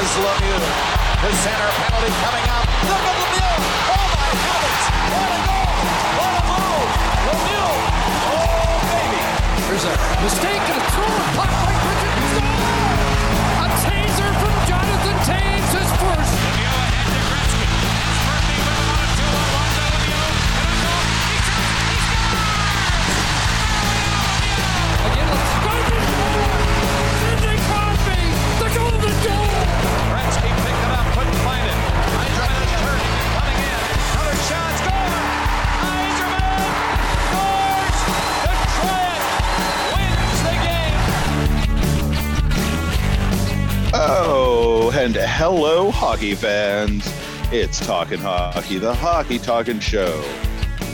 Here's Lemieux. The center penalty coming up. Look at Lemieux. Oh my heavens. What a goal. What a move. Lemieux. Oh baby. There's a mistake and a throw. Puck by Bridget. A taser from Jonathan Toews, his first. Oh, and hello, hockey fans. It's Talking Hockey, the hockey talking show.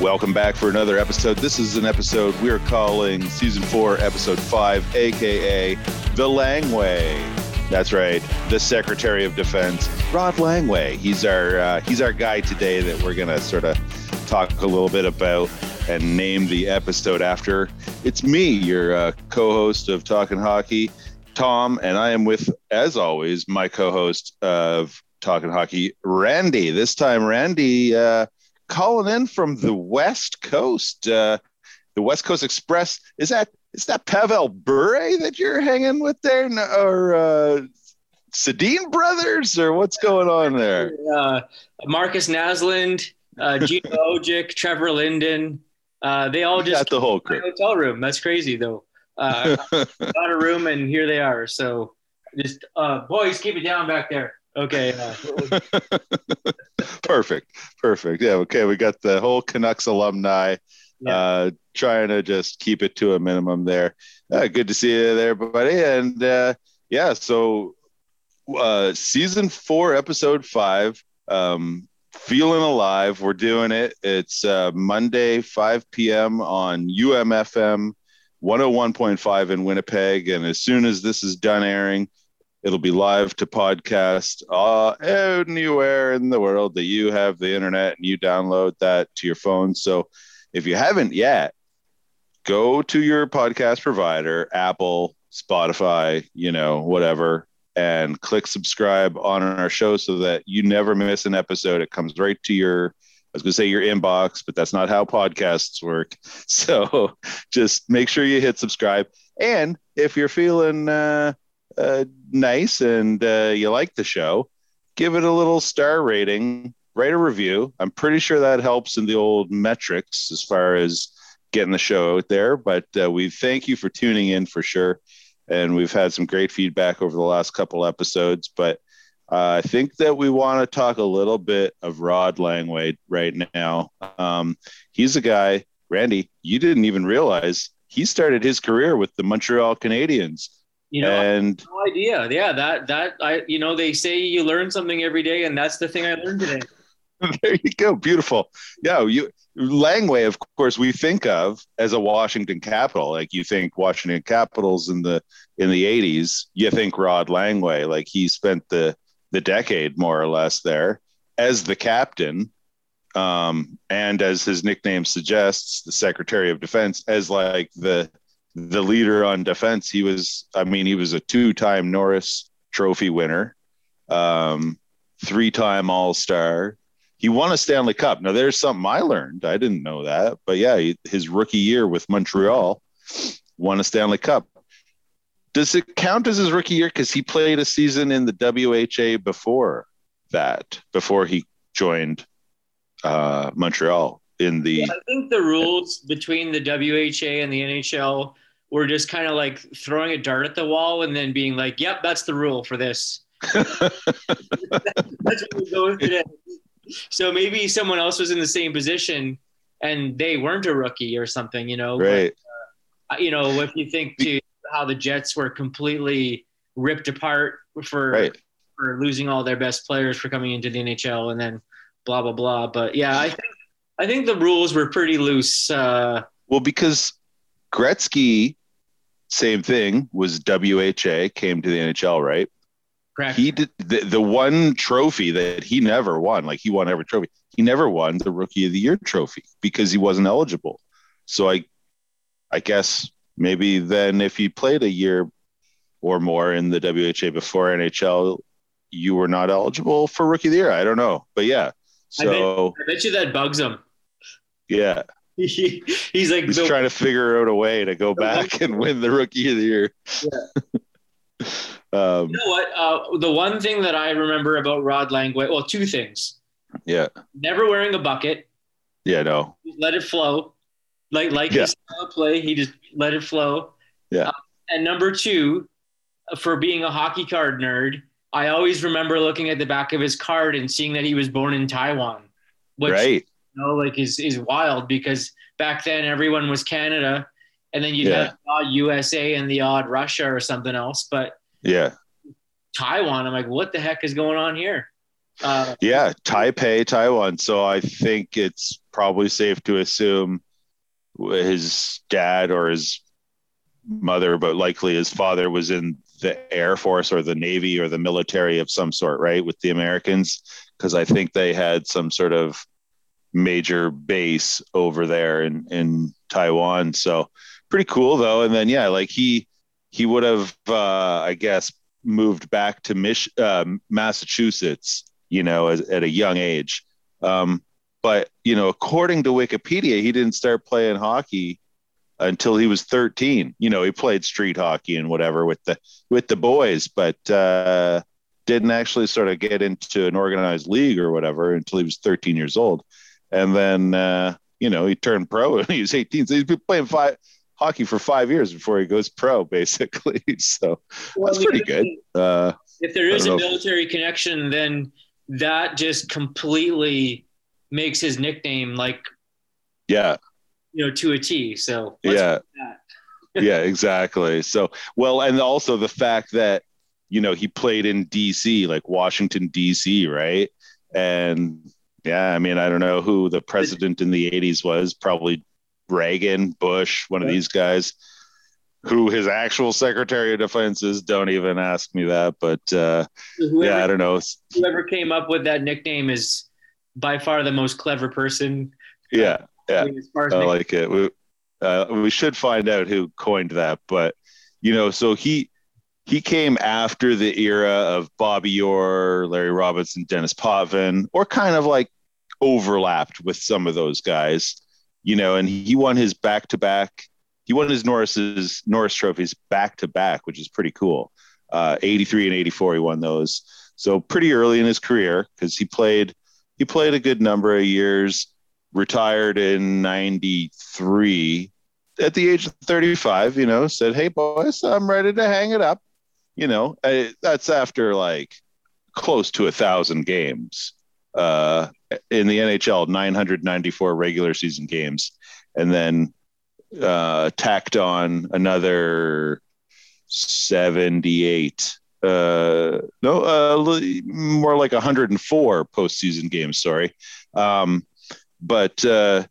Welcome back for another episode. This is an episode we're calling Season 4, Episode 5, aka The Langway. That's right, the Secretary of Defense, Rod Langway. He's our uh, he's our guy today that we're gonna sort of talk a little bit about and name the episode after. It's me, your uh, co-host of Talking Hockey, Tom, and I am with, as always, my co-host of Talking Hockey, Randy. This time, Randy uh, calling in from the West Coast. Uh, the West Coast Express is that is that Pavel Bure that you're hanging with there, or uh, Sedin brothers, or what's going on there? uh, Markus Naslund, uh, Gino Odjick, Trevor Linden. Uh, they all You just got the whole crew. hotel room. That's crazy though. Uh, got a room and here they are. So just uh, boys, keep it down back there. Okay. Uh, perfect, perfect. Yeah, okay. We got the whole Canucks alumni Yeah. uh, trying to just keep it to a minimum there. Uh, good to see you there, buddy. And uh, yeah, so uh, season four, episode five, um, feeling alive. We're doing it. It's uh, Monday, 5 p.m. on UMFM 101.5 in Winnipeg. And as soon as this is done airing, It'll be live to podcast uh, anywhere in the world that you have the internet and you download that to your phone. So if you haven't yet, go to your podcast provider, Apple, Spotify, you know, whatever, and click subscribe on our show so that you never miss an episode. It comes right to your, I was going to say your inbox, but that's not how podcasts work. So just make sure you hit subscribe. And if you're feeling, uh, uh, nice and uh, you like the show, give it a little star rating, write a review. I'm pretty sure that helps in the old metrics as far as getting the show out there. But uh, we thank you for tuning in for sure. And we've had some great feedback over the last couple episodes. But uh, I think that we want to talk a little bit of Rod Langway right now. Um, he's a guy, Randy, you didn't even realize he started his career with the Montreal Canadiens. You know, I and no idea. Yeah, that that I you know they say you learn something every day, and that's the thing I learned today. there you go beautiful yeah you langway of course we think of as a washington capital like you think washington capitals in the in the 80s you think rod langway like he spent the the decade more or less there as the captain um and as his nickname suggests the secretary of defense as like the the leader on defense he was i mean he was a two-time norris trophy winner um three-time all-star he won a Stanley Cup. Now, there's something I learned. I didn't know that, but yeah, he, his rookie year with Montreal, won a Stanley Cup. Does it count as his rookie year because he played a season in the WHA before that, before he joined uh, Montreal in the? I think the rules between the WHA and the NHL were just kind of like throwing a dart at the wall and then being like, "Yep, that's the rule for this." that's what going today. So maybe someone else was in the same position and they weren't a rookie or something, you know. right. But, uh, you know, if you think to how the Jets were completely ripped apart for Right. for losing all their best players for coming into the NHL and then blah blah blah. But yeah, I think I think the rules were pretty loose. Uh, Well, because Gretzky, same thing, was WHA, came to the NHL, right? correct. he did the, the one trophy that he never won like he won every trophy he never won the rookie of the year trophy because he wasn't eligible so i i guess maybe then if he played a year or more in the wha before nhl you were not eligible for rookie of the year. I don't know, but yeah. So I bet you that bugs him. yeah, He- he's like, he's the- trying to figure out a way to go back and win the rookie of the year. um, you know what? Uh, the one thing that I remember about Rod Langway, well, two things: yeah, never wearing a bucket, yeah, no, let it flow, like like Yeah. his style of play, he just let it flow. Yeah. Uh, and number two, for being a hockey card nerd, I always remember looking at the back of his card and seeing that he was born in Taiwan, which right, you know, like is is wild because back then everyone was Canada, and then you'd Yeah. have the odd USA and the odd Russia or something else, but yeah, Taiwan, I'm like, what the heck is going on here? Uh, yeah. Taipei, Taiwan. So I think it's probably safe to assume his dad or his mother, but likely his father was in the Air Force or the Navy or the military of some sort, right, with the Americans, because I think they had some sort of major base over there in in Taiwan. So pretty cool though. And then yeah, like he he would have uh, I guess moved back to Mich- uh, Massachusetts, you know, as, at a young age. Um, but you know, according to Wikipedia, he didn't start playing hockey until he was 13. You know, he played street hockey and whatever with the with the boys, but uh, didn't actually sort of get into an organized league or whatever until he was 13 years old. And then uh, you know, he turned pro and he was 18. So he's been playing five hockey for five years before he goes pro, basically. so well, that's pretty good. Uh, If there is a military connection, then that just completely makes his nickname like yeah, you know to a T. So yeah. that. yeah, exactly. So, well, and also the fact that, you know, he played in DC, like Washington, DC, right? And yeah, I mean, I don't know who the president in the 80s was, probably Reagan, Bush, one of these guys. Who his actual Secretary of Defense is? Don't even ask me that. But uh, whoever, yeah, I don't know. whoever came up with that nickname is by far the most clever person. Yeah, Yeah. I mean, as far as I like it. We, uh, we should find out who coined that, but you know, so he he came after the era of Bobby Orr, Larry Robinson, Dennis Potvin, or kind of like overlapped with some of those guys, you know, and he won his back to back. He won his Norris's Norris trophies back to back, which is pretty cool. Uh, 83 and 84, he won those. So pretty early in his career because he played he played a good number of years retired in 93 at the age of 35 you know said hey boys i'm ready to hang it up you know I, that's after like close to a thousand games uh, in the nhl 994 regular season games and then uh, tacked on another 78 uh, no uh, more like 104 postseason games sorry. Um, but uh,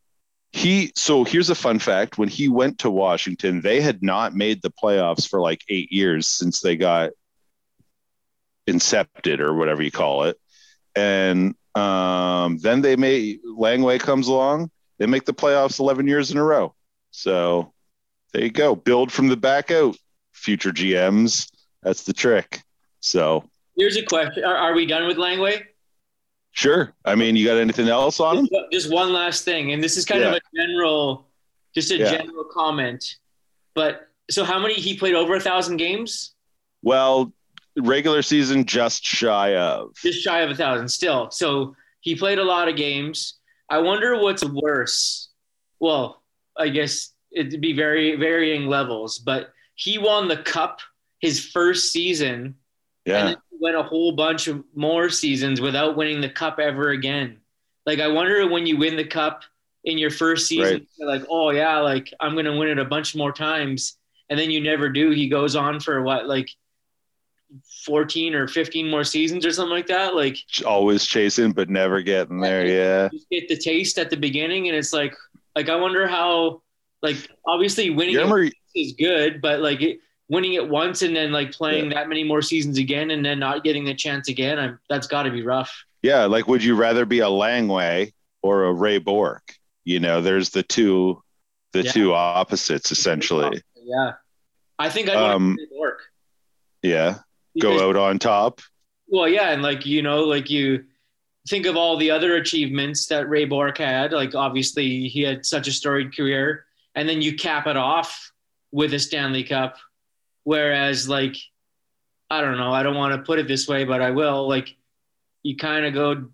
he so here's a fun fact. When he went to washington they had not made the playoffs for like eight years since they got incepted or whatever you call it. And um, then they may langway comes along they make the playoffs 11 years in a row. So there you go. Build from the back out future gms that's the trick. So. Here's a question: Are, are we done with Langway? sure. I mean you got anything else on him? Just, one last thing, and this is kind of a general, just a Yeah. general comment. But so, how many he played over a thousand games? well regular season just shy of Just shy of a thousand, still. So he played a lot of games. I wonder what's worse. Well, I guess it'd be very varying levels, but he won the cup his first season, and yeah then he went a whole bunch of more seasons without winning the cup ever again. Like I wonder when you win the cup in your first season, Right. you're like, oh yeah, like I'm gonna win it a bunch more times, and then you never do. He goes on for what, like 14 or 15 more seasons or something like that. Like always chasing but never getting there yeah get the taste at the beginning, and it's like, like I wonder how, like obviously winning remember is good, but like it, winning it once and then like playing that many more seasons again and then not getting the chance again, I'm, that's got to be rough. yeah like would you rather be a langway or a ray bourque you know there's the two the Yeah. two opposites essentially Yeah, I think I Um, to go out on top Well, yeah, and like you know, like you think of all the other achievements that Ray Bourque had. Like obviously, he had such a storied career, and then you cap it off with a Stanley Cup. Whereas, like, I don't know, I don't want to put it this way, but I will. Like, you kind of go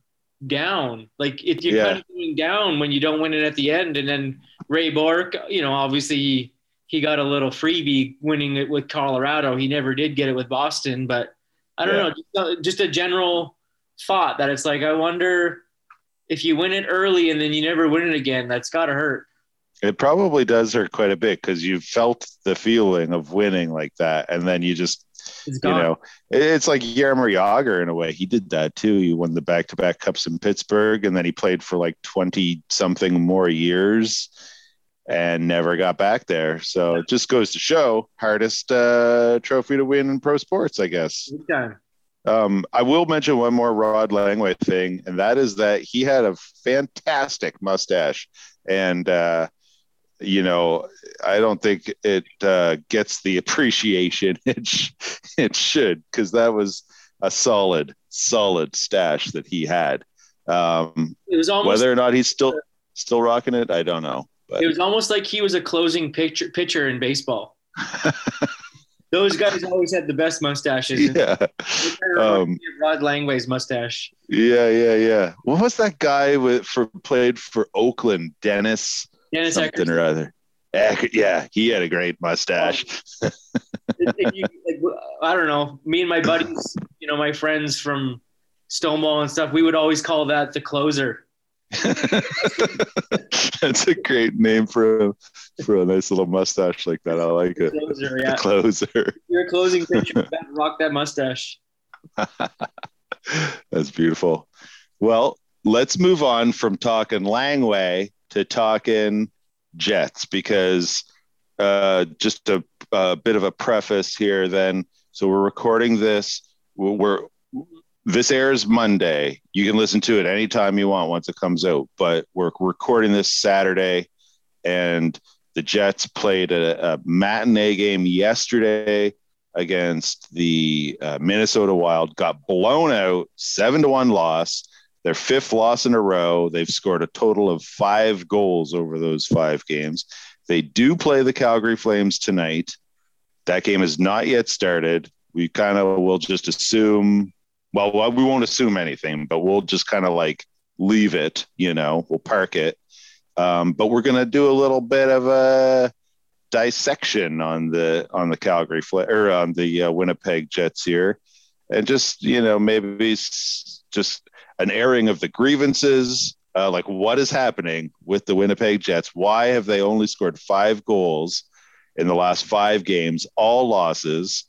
down. Like, if you're Yeah. kind of going down when you don't win it at the end, and then Ray Bourque, you know, obviously. He, got a little freebie winning it with Colorado. He never did get it with Boston, but I don't Yeah. know, just a, just a general thought that it's like I wonder if you win it early and then you never win it again. That's got to hurt. It probably does hurt quite a bit because you felt the feeling of winning like that, and then you just you know, it's like Jaromir Jagr in a way. He did that too. He won the back to back cups in Pittsburgh, and then he played for like 20 something more years and never got back there. So it just goes to show hardest uh, trophy to win in pro sports, I guess. Um, I will mention one more Rod Langway thing, and that is that he had a fantastic mustache. And, uh, you know, I don't think it uh, gets the appreciation it, sh- it should, because that was a solid, solid stash that he had. Um, It was almost whether or not he's still still rocking it, I don't know. But it was almost like he was a closing pitcher pitcher in baseball. Those guys always had the best mustaches. yeah, It kind of Um, reminds me of Rod Langway's mustache. yeah, yeah, yeah. What was that guy with for played for Oakland? Dennis Dennis something Eckersley. or other. Yeah, he had a great mustache. If- if you- like, I don't know. Me and my buddies, you know, my friends from Stonewall and stuff, we would always call that the closer. That's a great name for a for a nice little mustache like that. I like it. Closer, yeah. closer. You're a closing pitcher. rock that mustache. That's beautiful. Well, let's move on from talking Langway to talking Jets because uh, just a, a bit of a preface here. Then, so we're recording this. We're this airs Monday. You can listen to it anytime you want once it comes out. But we're recording this Saturday, and the Jets played a, a matinee game yesterday against the uh, Minnesota Wild. Got blown out, seven to one loss. Their fifth loss in a row. They've scored a total of five goals over those five games. They do play the Calgary Flames tonight. That game has not yet started. We kind of will just assume, well, we won't assume anything, but we'll just kind of like leave it, you know, we'll park it. Um, but we're going to do a little bit of a dissection on the on the Calgary or on the uh, Winnipeg Jets here, and just you know maybe just an airing of the grievances, uh, like what is happening with the Winnipeg Jets? Why have they only scored five goals in the last five games, all losses?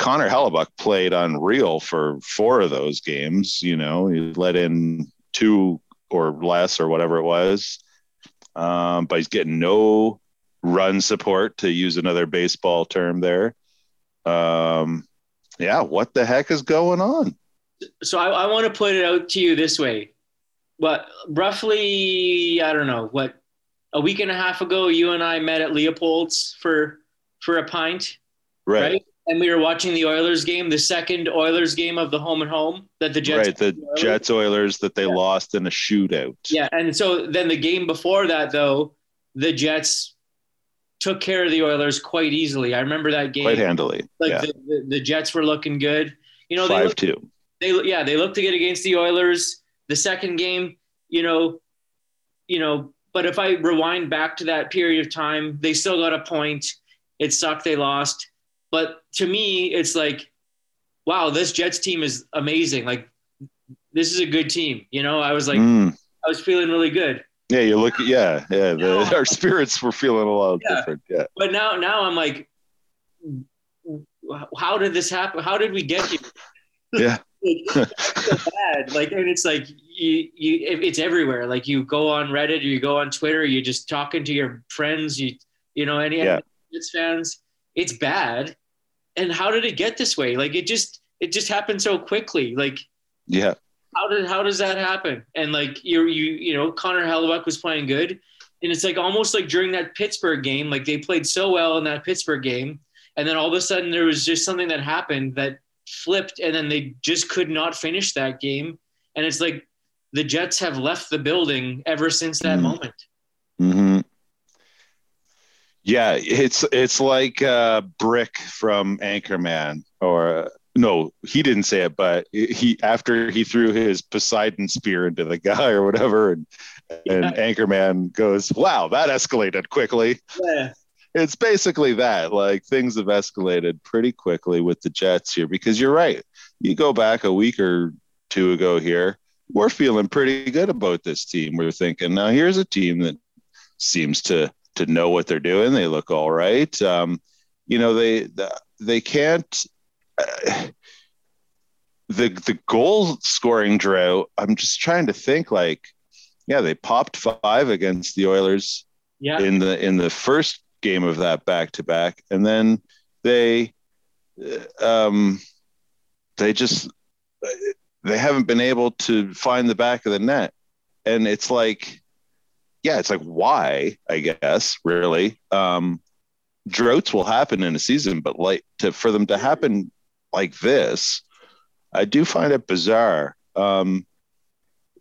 Connor Hellebuyck played unreal for four of those games. You know, he let in two or less or whatever it was, um, but he's getting no run support to use another baseball term there. Um, yeah, what the heck is going on? So I, I want to put it out to you this way. What roughly, I don't know, what a week and a half ago, you and I met at Leopold's for for a pint, Right, right? And we were watching the Oilers game, the second Oilers game of the home and home that the Jets right. The Oilers. Jets Oilers that they Yeah. lost in a shootout. Yeah, and so then the game before that, though, the Jets took care of the Oilers quite easily. I remember that game. quite handily. like yeah, the, the, the Jets were looking good. You know, they five looked, two. they yeah they looked to get against the Oilers. The second game, you know, you know, but if I rewind back to that period of time, they still got a point. It sucked they lost, but to me, it's like, wow, this Jets team is amazing. Like, this is a good team. You know, I was like, Mm. I was feeling really good. Yeah, you look. Yeah, yeah. The, No. Our spirits were feeling a lot Yeah. different. Yeah, But now, now I'm like, how did this happen? How did we get here? yeah, It's so bad. Like, and it's like you, you, it's everywhere. Like, you go on Reddit or you go on Twitter, you're just talking to your friends. You, you know, any Yeah. Jets fans. It's bad. And how did it get this way? Like, it just, it just happened so quickly. Like, yeah. how did, how does that happen? And like, you, you, you know, Connor Hellebuyck was playing good, and it's like almost like during that Pittsburgh game, like they played so well in that Pittsburgh game, and then all of a sudden there was just something that happened that flipped and then they just could not finish that game. And it's like the Jets have left the building ever since that Mm. moment. hmm Yeah, it's it's like uh, Brick from Anchorman, or no, he didn't say it, but he after he threw his Poseidon spear into the guy or whatever, and and Anchorman goes, "Wow, that escalated quickly." Yeah. It's basically that. Like things have escalated pretty quickly with the Jets here because you're right. You go back a week or two ago here, we're feeling pretty good about this team. We're thinking, now here's a team that seems to to know what they're doing. They look all right. Um, you know, they they can't. Uh, the the goal scoring drought. I'm just trying to think. Like, yeah, they popped five against the Oilers Yeah. in the in the first game of that back to back, and then they uh, um, they just they haven't been able to find the back of the net, and it's like, yeah, it's like why? I guess really, um, droughts will happen in a season, but like to for them to happen like this, I do find it bizarre. Um,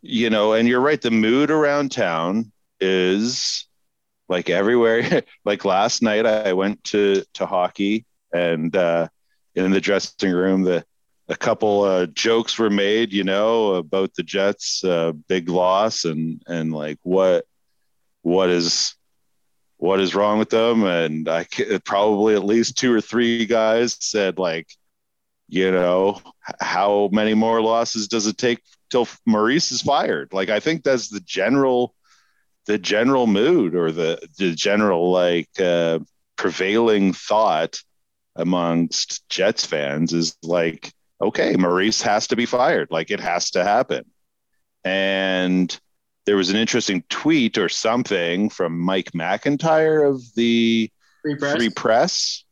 you know, and you're right. The mood around town is like everywhere. like last night, I went to to hockey, and uh, in the dressing room, the a couple uh, jokes were made, you know, about the Jets' uh, big loss and and like what what is what is wrong with them, and I probably at least two or three guys said like, you know, how many more losses does it take till Maurice is fired? Like, I think that's the general the general mood or the the general like uh, prevailing thought amongst Jets fans is like, okay, Maurice has to be fired. Like it has to happen. And there was an interesting tweet or something from Mike McIntyre of the Free press. Free Press,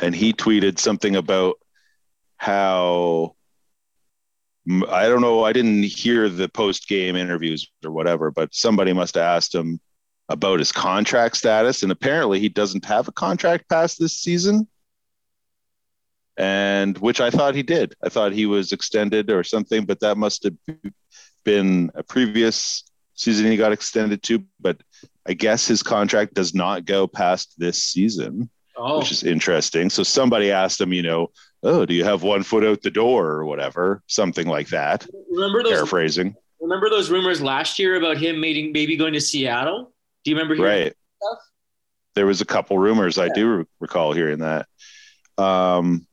and he tweeted something about how I don't know. I didn't hear the post game interviews or whatever, but somebody must have asked him about his contract status, and apparently he doesn't have a contract past this season. And which I thought he did. I thought he was extended or something, but that must have been a previous season he got extended to. But I guess his contract does not go past this season, oh, which is interesting. So somebody asked him, you know, oh, do you have one foot out the door or whatever, something like that. remember those? Paraphrasing, Remember those rumors last year about him maybe maybe going to Seattle? Do you remember? hearing right? stuff? There was a couple rumors. I do re- recall hearing that. Um,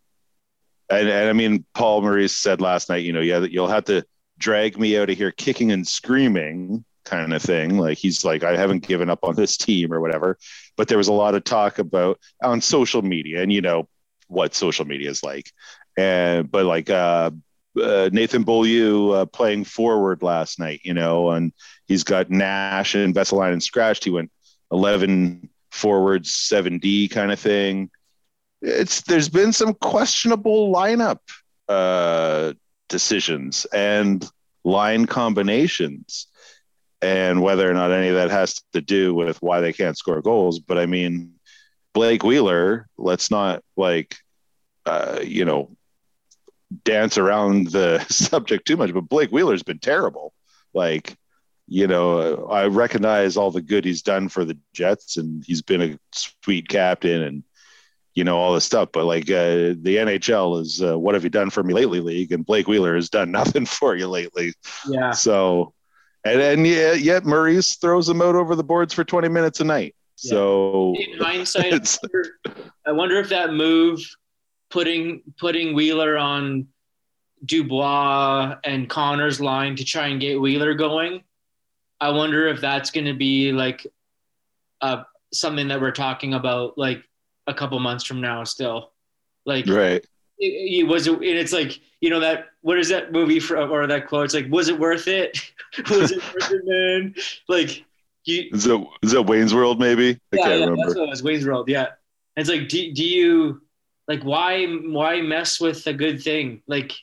and, and I mean, Paul Maurice said last night, you know, yeah, that you'll have to drag me out of here kicking and screaming kind of thing. Like he's like, I haven't given up on this team or whatever. But there was a lot of talk about on social media, and you know what social media is like. And but like uh, uh, Nathan Beaulieu uh, playing forward last night, you know, and he's got Nash and Vesalainen scratched. He went 11 forwards, 7D kind of thing. It's there's been some questionable lineup uh, decisions and line combinations, and whether or not any of that has to do with why they can't score goals. But I mean, Blake Wheeler, let's not like, uh, you know, dance around the subject too much. But Blake Wheeler's been terrible. Like, you know, I recognize all the good he's done for the Jets, and he's been a sweet captain, and you know all this stuff. But like uh, the NHL is, uh, what have you done for me lately, league? And Blake Wheeler has done nothing for you lately. Yeah. So, and and yeah, yet Maurice throws him out over the boards for twenty minutes a night. Yeah. So In hindsight, I wonder, I wonder if that move, putting putting Wheeler on Dubois and Connor's line to try and get Wheeler going, I wonder if that's going to be like uh, something that we're talking about like a couple months from now. Still, like right, it, it was and it's like you know that what is that movie from or that quote? It's like was it worth it? Was it worth it man? Like you is it is it Wayne's World? Maybe? I yeah, can't yeah remember. that's what it was Wayne's World yeah. And it's like do, do you like why why mess with a good thing? Like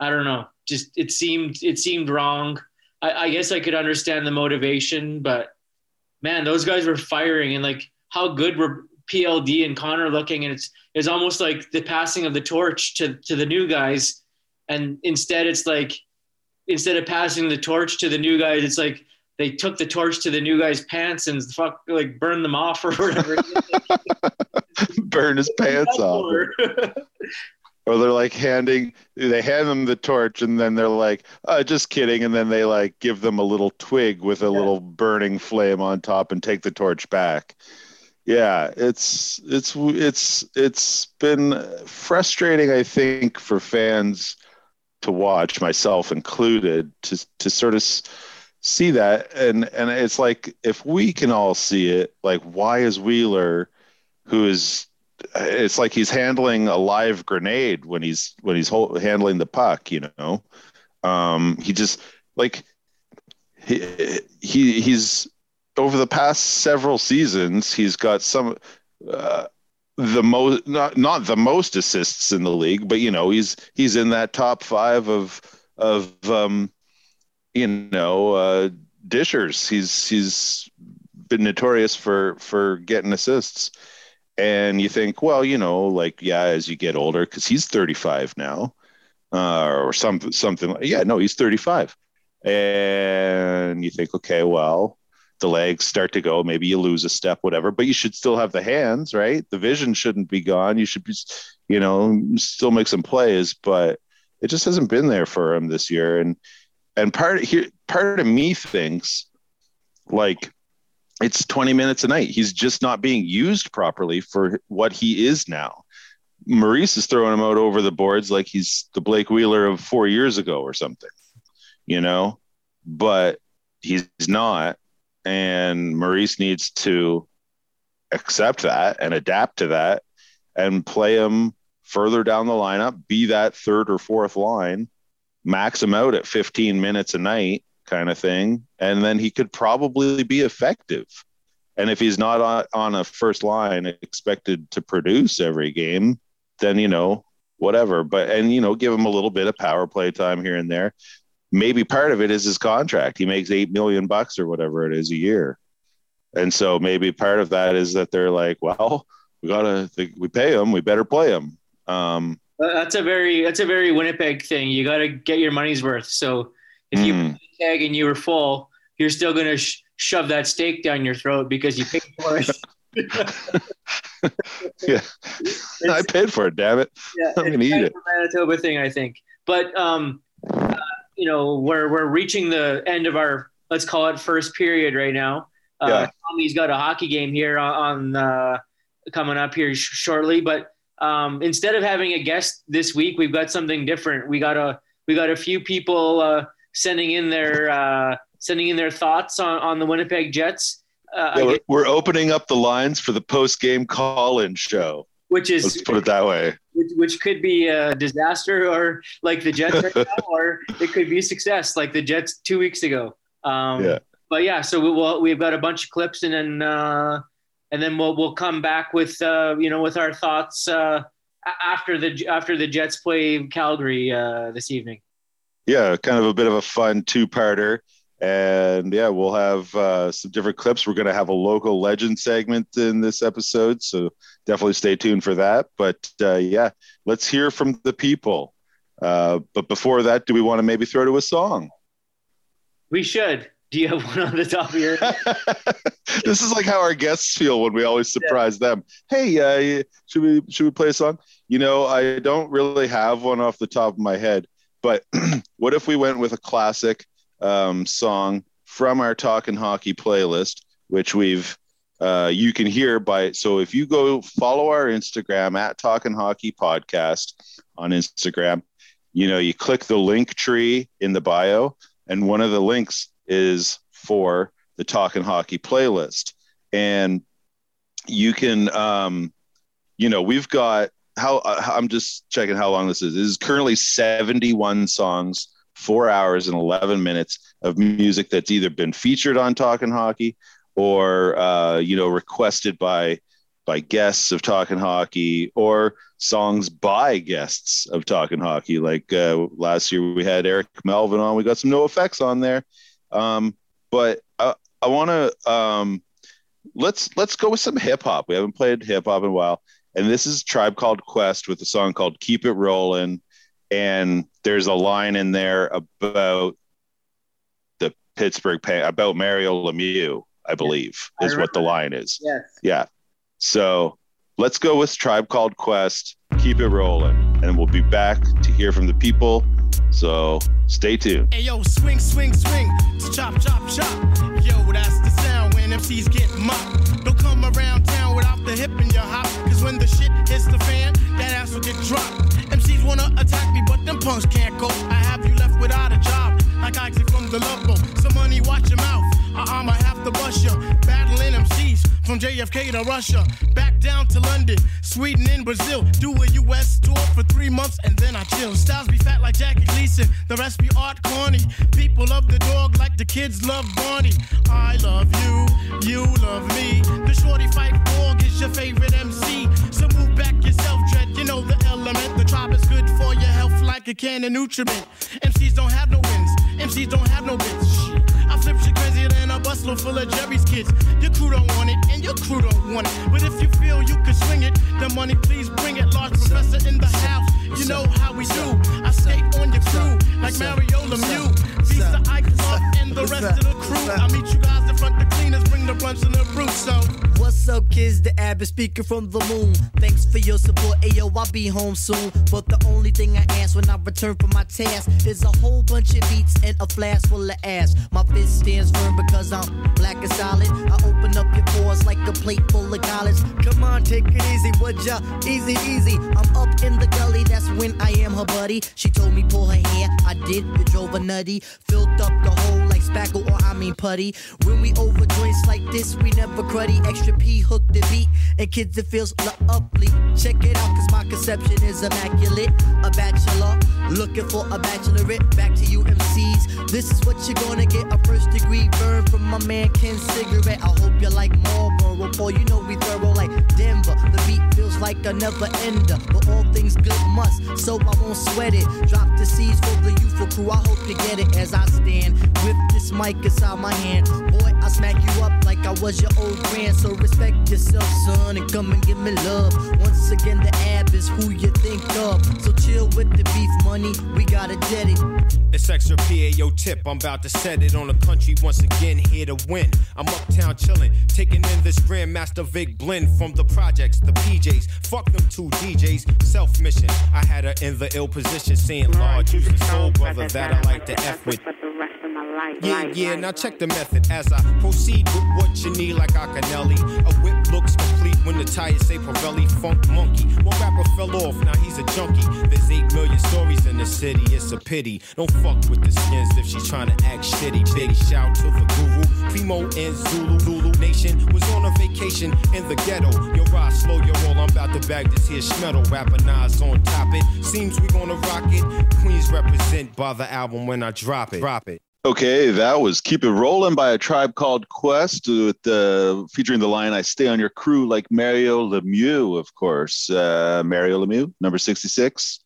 I don't know. Just it seemed it seemed wrong. I, I guess I could understand the motivation but man those guys were firing and like how good were PLD and Connor looking, and it's it's almost like the passing of the torch to to the new guys, and instead it's like instead of passing the torch to the new guys, it's like they took the torch to the new guy's pants and fuck like burned them off or whatever. Burn his pants off. or they're like handing they hand them the torch and then they're like uh, just kidding and then they like give them a little twig with a Yeah. little burning flame on top and take the torch back yeah it's it's it's it's been frustrating i think for fans to watch myself included to to sort of see that. And and it's like if we can all see it like why is wheeler who is it's like he's handling a live grenade when he's when he's hol- handling the puck you know? Um he just like he, he he's over the past several seasons he's got some uh, the most not not the most assists in the league but you know he's he's in that top 5 of of um you know uh dishers he's he's been notorious for for getting assists and you think, well, you know, like yeah, as you get older, because he's 35 now, uh, or something, something. Yeah, no, he's 35, and you think, okay, well, the legs start to go. Maybe you lose a step, whatever, but you should still have the hands, right? The vision shouldn't be gone. You should be, you know, still make some plays, but it just hasn't been there for him this year. And and part here, part of me thinks like it's 20 minutes a night. He's just not being used properly for what he is now. Maurice is throwing him out over the boards like he's the Blake Wheeler of four years ago or something, you know, but he's not. And Maurice needs to accept that and adapt to that and play him further down the lineup, be that third or fourth line, max him out at 15 minutes a night kind of thing. And then he could probably be effective. And if he's not on, a first line expected to produce every game, then, you know, whatever. But, and, you know, give him a little bit of power play time here and there. Maybe part of it is his contract. He makes 8 million bucks or whatever it is a year. And so maybe part of that is that they're like, well, we gotta, we pay him, we better play him. Um, That's a very that's a very Winnipeg thing. You got to get your money's worth. So if you mm, put the and you were full, you're still gonna sh- shove that steak down your throat because you paid for it. yeah, I paid for it. Damn it! yeah, I'm gonna eat it. Manitoba thing, I think. But um, you know, we're we're reaching the end of our let's call it first period right now. Uh, Yeah. Tommy's got a hockey game here on, on uh, coming up here sh- shortly, but um, instead of having a guest this week, we've got something different. We got a we got a few people uh, sending in their uh, sending in their thoughts on, on the Winnipeg Jets, uh, Yeah, we're, we're opening up the lines for the post game call in show. Which is Let's put it that way. which, which could be a disaster or like the Jets right now, or it could be success like the Jets two weeks ago. Um, Yeah. But yeah, so we will, we've got a bunch of clips and then uh, and then we'll we'll come back with uh, you know with our thoughts uh, after the after the Jets play Calgary uh, this evening. Yeah, kind of a bit of a fun two parter. And yeah, we'll have uh, some different clips. We're going to have a local legend segment in this episode. So definitely stay tuned for that. But uh, yeah, let's hear from the people. Uh, but before that, do we want to maybe throw to a song? We should. Do you have one on the top of your? this is like how our guests feel when we always surprise them. Hey, uh, should we should we play a song? You know, I don't really have one off the top of my head, but what if we went with a classic um, song from our Talking Hockey playlist, which we've uh, you can hear by so if you go follow our Instagram at Talking Hockey Podcast on Instagram, you know, you click the link tree in the bio, and one of the links is for the Talking Hockey playlist. And you can, um, you know, we've got how uh, I'm just checking how long this is. This is currently 71 songs, four hours and 11 minutes of music that's either been featured on Talking Hockey or, uh, you know, requested by by guests of Talking Hockey or songs by guests of Talking Hockey. Like uh, last year, we had Eric Melvin on. We got some NOFX on there. Um, but I, I want to um, let's let's go with some hip hop. We haven't played hip hop in a while, and this is Tribe Called Quest with a song called "Keep It Rolling," and there's a line in there about the Pittsburgh about Mario Lemieux, I believe, I is what the line is. Yes. Yeah. So let's go with Tribe Called Quest. Keep it rolling, and we'll be back to hear from the people. So stay tuned. Hey yo, swing, swing, swing, chop, chop, chop. Yo, that's the sound when MCs get mopped. Don't come around town without the hip in your hop. Cause when the shit hits the fan, that ass will get dropped. Wanna attack me, but them punks can't go. I have you left without a job, like Oxy from the Boat. Some money, watch your mouth. I might have to bust ya. Battling MCs from JFK to Russia. Back down to London, Sweden, and Brazil. Do a US tour for three months and then I chill. Styles be fat like Jackie Gleason. The rest be art corny. People love the dog like the kids love Barney. I love you, you love me. The shorty fight dog is your favorite MC. So move back yourself, Dread. You know the The tribe is good for your health like a can of nutriment. MCs don't have no wins. MCs don't have no bits. I flip shit crazier than a busload full of Jerry's kids. Your crew don't want it, and your crew don't want it. But if you feel you can swing it, the money please bring it. Large professor in the house, you know how we do. I skate on your crew like Mario Lemieux. Visa and the rest of the crew. I meet you guys in front the cleaners, bring the brunch and the brew. So What's up, kids? The Abbott speaking from the moon. Thanks for your support. Ayo, I'll be home soon. But the only thing I ask when I return from my task is a whole bunch of beats and a flask full of ass. My fist stands firm because I'm black and solid. I open up your pores like a plate full of college. Come on, take it easy, would ya? Easy, easy. I'm up in the gully, that's when I am her buddy. She told me pull her hair, I did. It drove her nutty. Filled up the hole like spackle or I mean putty. When we over joints like this, we never cruddy. Extra P hook the beat, and kids it feels lovely. Check it out, cause my conception is immaculate. A bachelor, looking for a bachelorette. Back to you MCs. This is what you're gonna get a first degree burn from my man Ken Cigarette. I hope you like Marlboro, boy. You know we thorough like Denver. The beat feels like a never ender, but all things good must, so I won't sweat it. Drop the seeds for the youthful crew. I hope you get it as I stand with this mic is inside my hand. Boy, I smack you up like I was your old friend. So respect yourself, son, and come and give me love. Once again, the ab is who you think of. So chill with the beef money. We gotta get it. It's extra PAO tip. I'm about to set it on the country once again, here to win. I'm uptown chillin', taking in this Grandmaster Vic blend from the projects, the PJs. Fuck them two DJs, self mission. I had her in the ill position, seeing Lord, you's soul brother that I like to F with. Yeah, yeah, now check the method as I proceed with what you need like Acanelli. A whip looks complete when the tires say Pirelli Funk Monkey. One rapper fell off, now he's a junkie. There's 8 million stories in the city, it's a pity. Don't fuck with the skins if she's trying to act shitty. Big shout to the guru, Primo and Zulu. Zulu Nation was on a vacation in the ghetto. Yo, ride slow, your roll, I'm about to bag this here schmetal. Rapper Nas on top it. Seems we gonna rock it. Queens represent by the album when I drop it. Drop it. Okay, that was "Keep It Rolling" by a tribe called Quest, with uh, featuring the line "I stay on your crew like Mario Lemieux." Of course, uh, Mario Lemieux, number sixty-six.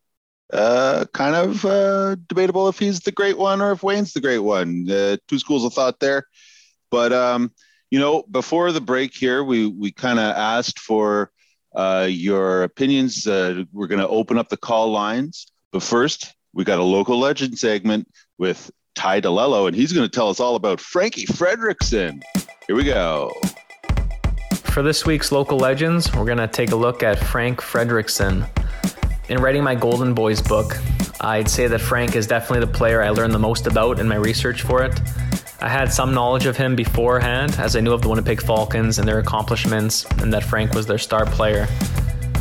Uh, kind of uh, debatable if he's the great one or if Wayne's the great one. Uh, two schools of thought there, but um, you know, before the break here, we we kind of asked for your opinions. We're going to open up the call lines, but first, we got a local legend segment with Ty DeLello, and he's going to tell us all about Frankie Fredrickson. Here we go. For this week's local legends, we're going to take a look at Frank Fredrickson. In writing my Golden Boys book, I'd say that Frank is definitely the player I learned the most about in my research for it. I had some knowledge of him beforehand, as I knew of the Winnipeg Falcons and their accomplishments, and that Frank was their star player.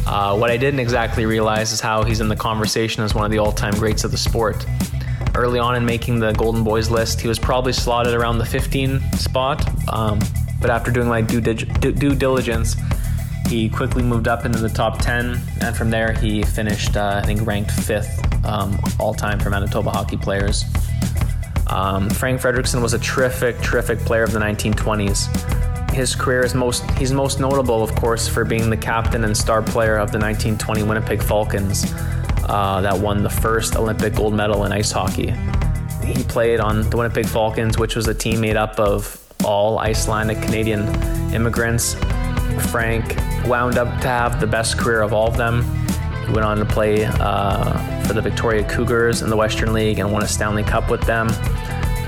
Uh, what I didn't exactly realize is how he's in the conversation as one of the all time greats of the sport. Early on in making the Golden Boys list, he was probably slotted around the 15 spot, um, but after doing my due, dig- due diligence, he quickly moved up into the top 10, and from there he finished, uh, I think, ranked fifth um, all time for Manitoba hockey players. Um, Frank Fredrickson was a terrific, terrific player of the 1920s. His career is most he's most notable, of course, for being the captain and star player of the 1920 Winnipeg Falcons uh, that won the first Olympic gold medal in ice hockey. He played on the Winnipeg Falcons, which was a team made up of all Icelandic Canadian immigrants. Frank wound up to have the best career of all of them. He went on to play uh, for the Victoria Cougars in the Western League and won a Stanley Cup with them.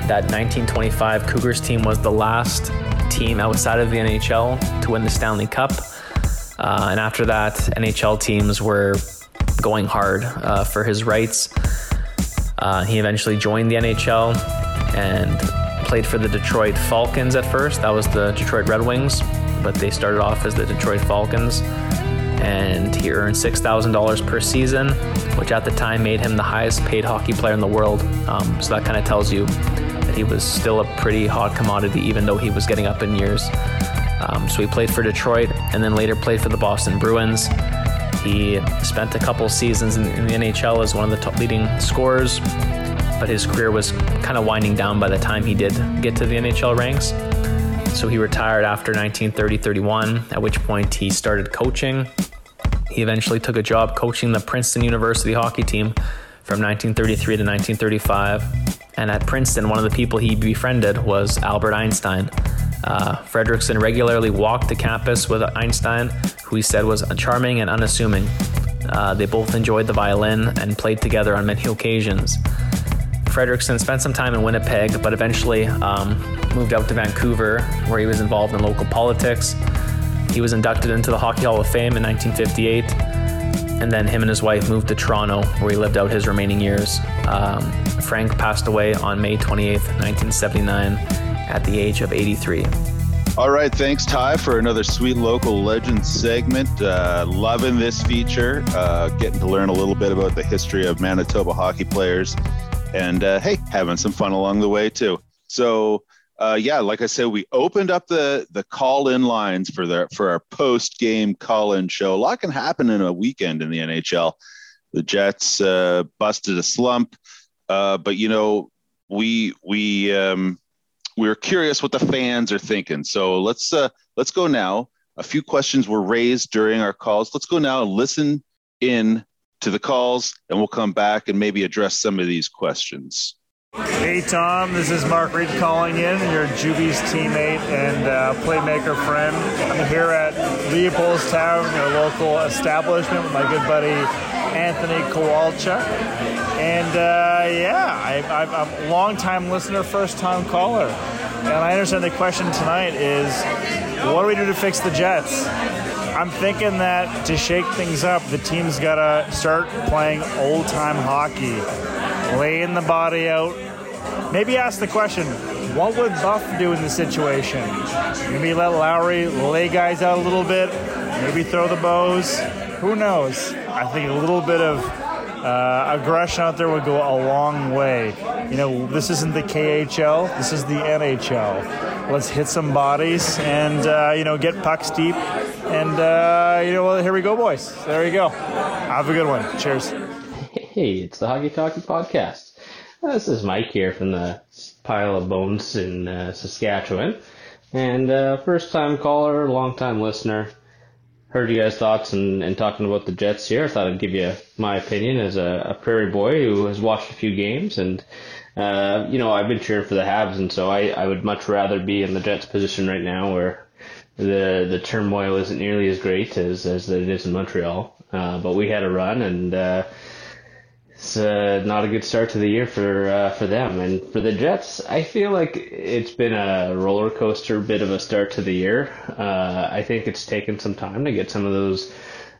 That 1925 Cougars team was the last team outside of the NHL to win the Stanley Cup. Uh, and after that, NHL teams were going hard uh, for his rights. Uh, he eventually joined the NHL and played for the Detroit Falcons at first. That was the Detroit Red Wings, but they started off as the Detroit Falcons. And he earned $6,000 per season, which at the time made him the highest paid hockey player in the world. Um, so that kind of tells you that he was still a pretty hot commodity, even though he was getting up in years. Um, so he played for Detroit and then later played for the Boston Bruins. He spent a couple seasons in, in the NHL as one of the top leading scorers, but his career was kind of winding down by the time he did get to the NHL ranks. So he retired after 1930 31, at which point he started coaching. He eventually took a job coaching the Princeton University hockey team from 1933 to 1935. And at Princeton, one of the people he befriended was Albert Einstein. Uh, Fredrickson regularly walked the campus with Einstein, who he said was charming and unassuming. Uh, they both enjoyed the violin and played together on many occasions. Fredrickson spent some time in Winnipeg, but eventually um, moved out to Vancouver, where he was involved in local politics. He was inducted into the Hockey Hall of Fame in 1958, and then him and his wife moved to Toronto, where he lived out his remaining years. Um, Frank passed away on May 28, 1979 at the age of 83. All right, thanks Ty for another sweet local legend segment. Uh, loving this feature, uh, getting to learn a little bit about the history of Manitoba hockey players, and uh, hey, having some fun along the way too. So, uh, yeah, like I said, we opened up the the call in lines for the for our post game call in show. A lot can happen in a weekend in the NHL. The Jets uh, busted a slump, uh, but you know we we um, we are curious what the fans are thinking. So let's uh, let's go now. A few questions were raised during our calls. Let's go now and listen in to the calls, and we'll come back and maybe address some of these questions. Hey Tom, this is Mark Reed calling in, your Juby's teammate and uh, playmaker friend. I'm here at Leopold's Tavern, your local establishment, with my good buddy Anthony Kowalchuk. And uh, yeah, I, I'm a long-time listener, first-time caller. And I understand the question tonight is, what do we do to fix the Jets? I'm thinking that to shake things up, the team's got to start playing old-time hockey, laying the body out. Maybe ask the question, what would Buff do in the situation? Maybe let Lowry lay guys out a little bit, maybe throw the bows. Who knows? I think a little bit of uh, aggression out there would go a long way. You know, this isn't the KHL, this is the NHL. Let's hit some bodies and, uh, you know, get pucks deep. And, uh, you know, well, here we go, boys. There you go. Have a good one. Cheers. Hey, it's the Hockey Talkie Podcast. Uh, This is Mike here from the Pile of Bones in uh, Saskatchewan. And uh, first time caller, long time listener. Heard you guys' thoughts and, and talking about the Jets here. I thought I'd give you my opinion as a, a prairie boy who has watched a few games. And, uh, you know, I've been cheering for the Habs, and so I, I would much rather be in the Jets position right now where the the turmoil isn't nearly as great as, as it is in Montreal. Uh, but we had a run, and uh, it's uh, not a good start to the year for uh, for them and for the Jets. I feel like it's been a roller coaster bit of a start to the year. Uh, I think it's taken some time to get some of those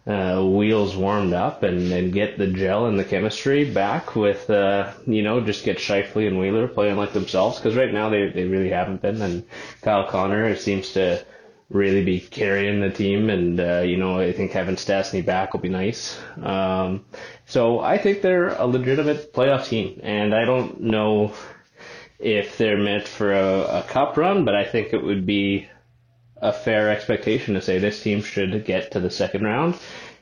uh, wheels warmed up and, and get the gel and the chemistry back with uh, you know just get Scheifele and Wheeler playing like themselves because right now they they really haven't been and Kyle Connor seems to really be carrying the team and uh, you know I think having Stastny back will be nice. Um, so I think they're a legitimate playoff team, and I don't know if they're meant for a, a cup run, but I think it would be a fair expectation to say this team should get to the second round,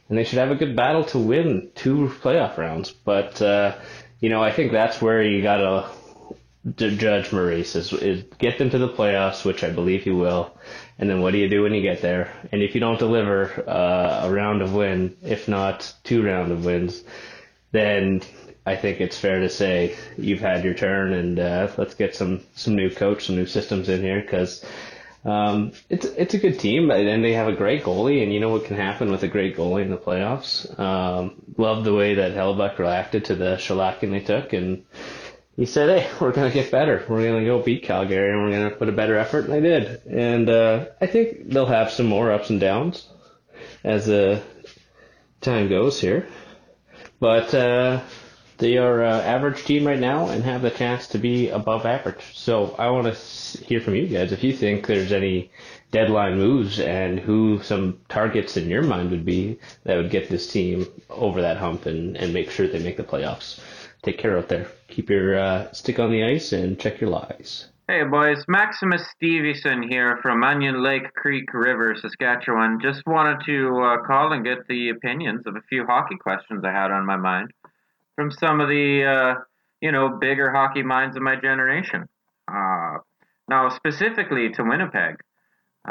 and they should have a good battle to win two playoff rounds. But uh, you know, I think that's where you gotta judge Maurice is, is get them to the playoffs, which I believe he will, and then what do you do when you get there? And if you don't deliver uh, a round of win, if not two round of wins, then I think it's fair to say you've had your turn, and uh, let's get some some new coach, some new systems in here because um, it's it's a good team, and they have a great goalie, and you know what can happen with a great goalie in the playoffs. Um, love the way that Hellebuyck reacted to the shellacking they took, and he said, "Hey, we're gonna get better. We're gonna go beat Calgary, and we're gonna put a better effort." And they did, and uh, I think they'll have some more ups and downs as the time goes here, but. Uh, they are uh, average team right now and have the chance to be above average. So I want to hear from you guys if you think there's any deadline moves and who some targets in your mind would be that would get this team over that hump and, and make sure they make the playoffs. Take care out there. Keep your uh, stick on the ice and check your lies. Hey boys, Maximus Stevenson here from Onion Lake Creek River, Saskatchewan. Just wanted to uh, call and get the opinions of a few hockey questions I had on my mind from some of the uh, you know bigger hockey minds of my generation. Uh, now, specifically to Winnipeg,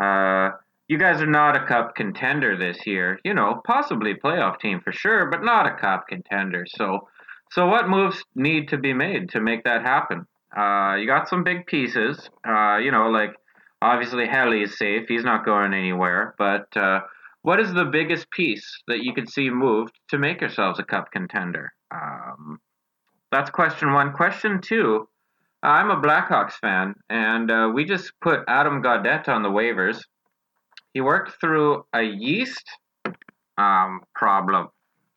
uh, you guys are not a cup contender this year. You know, possibly playoff team for sure, but not a cup contender. So, so what moves need to be made to make that happen? Uh, you got some big pieces. Uh, you know, like obviously Helly is safe; he's not going anywhere. But uh, what is the biggest piece that you could see moved to make yourselves a cup contender? Um, that's question one. Question two I'm a Blackhawks fan, and uh, we just put Adam Gaudette on the waivers. He worked through a yeast um, problem.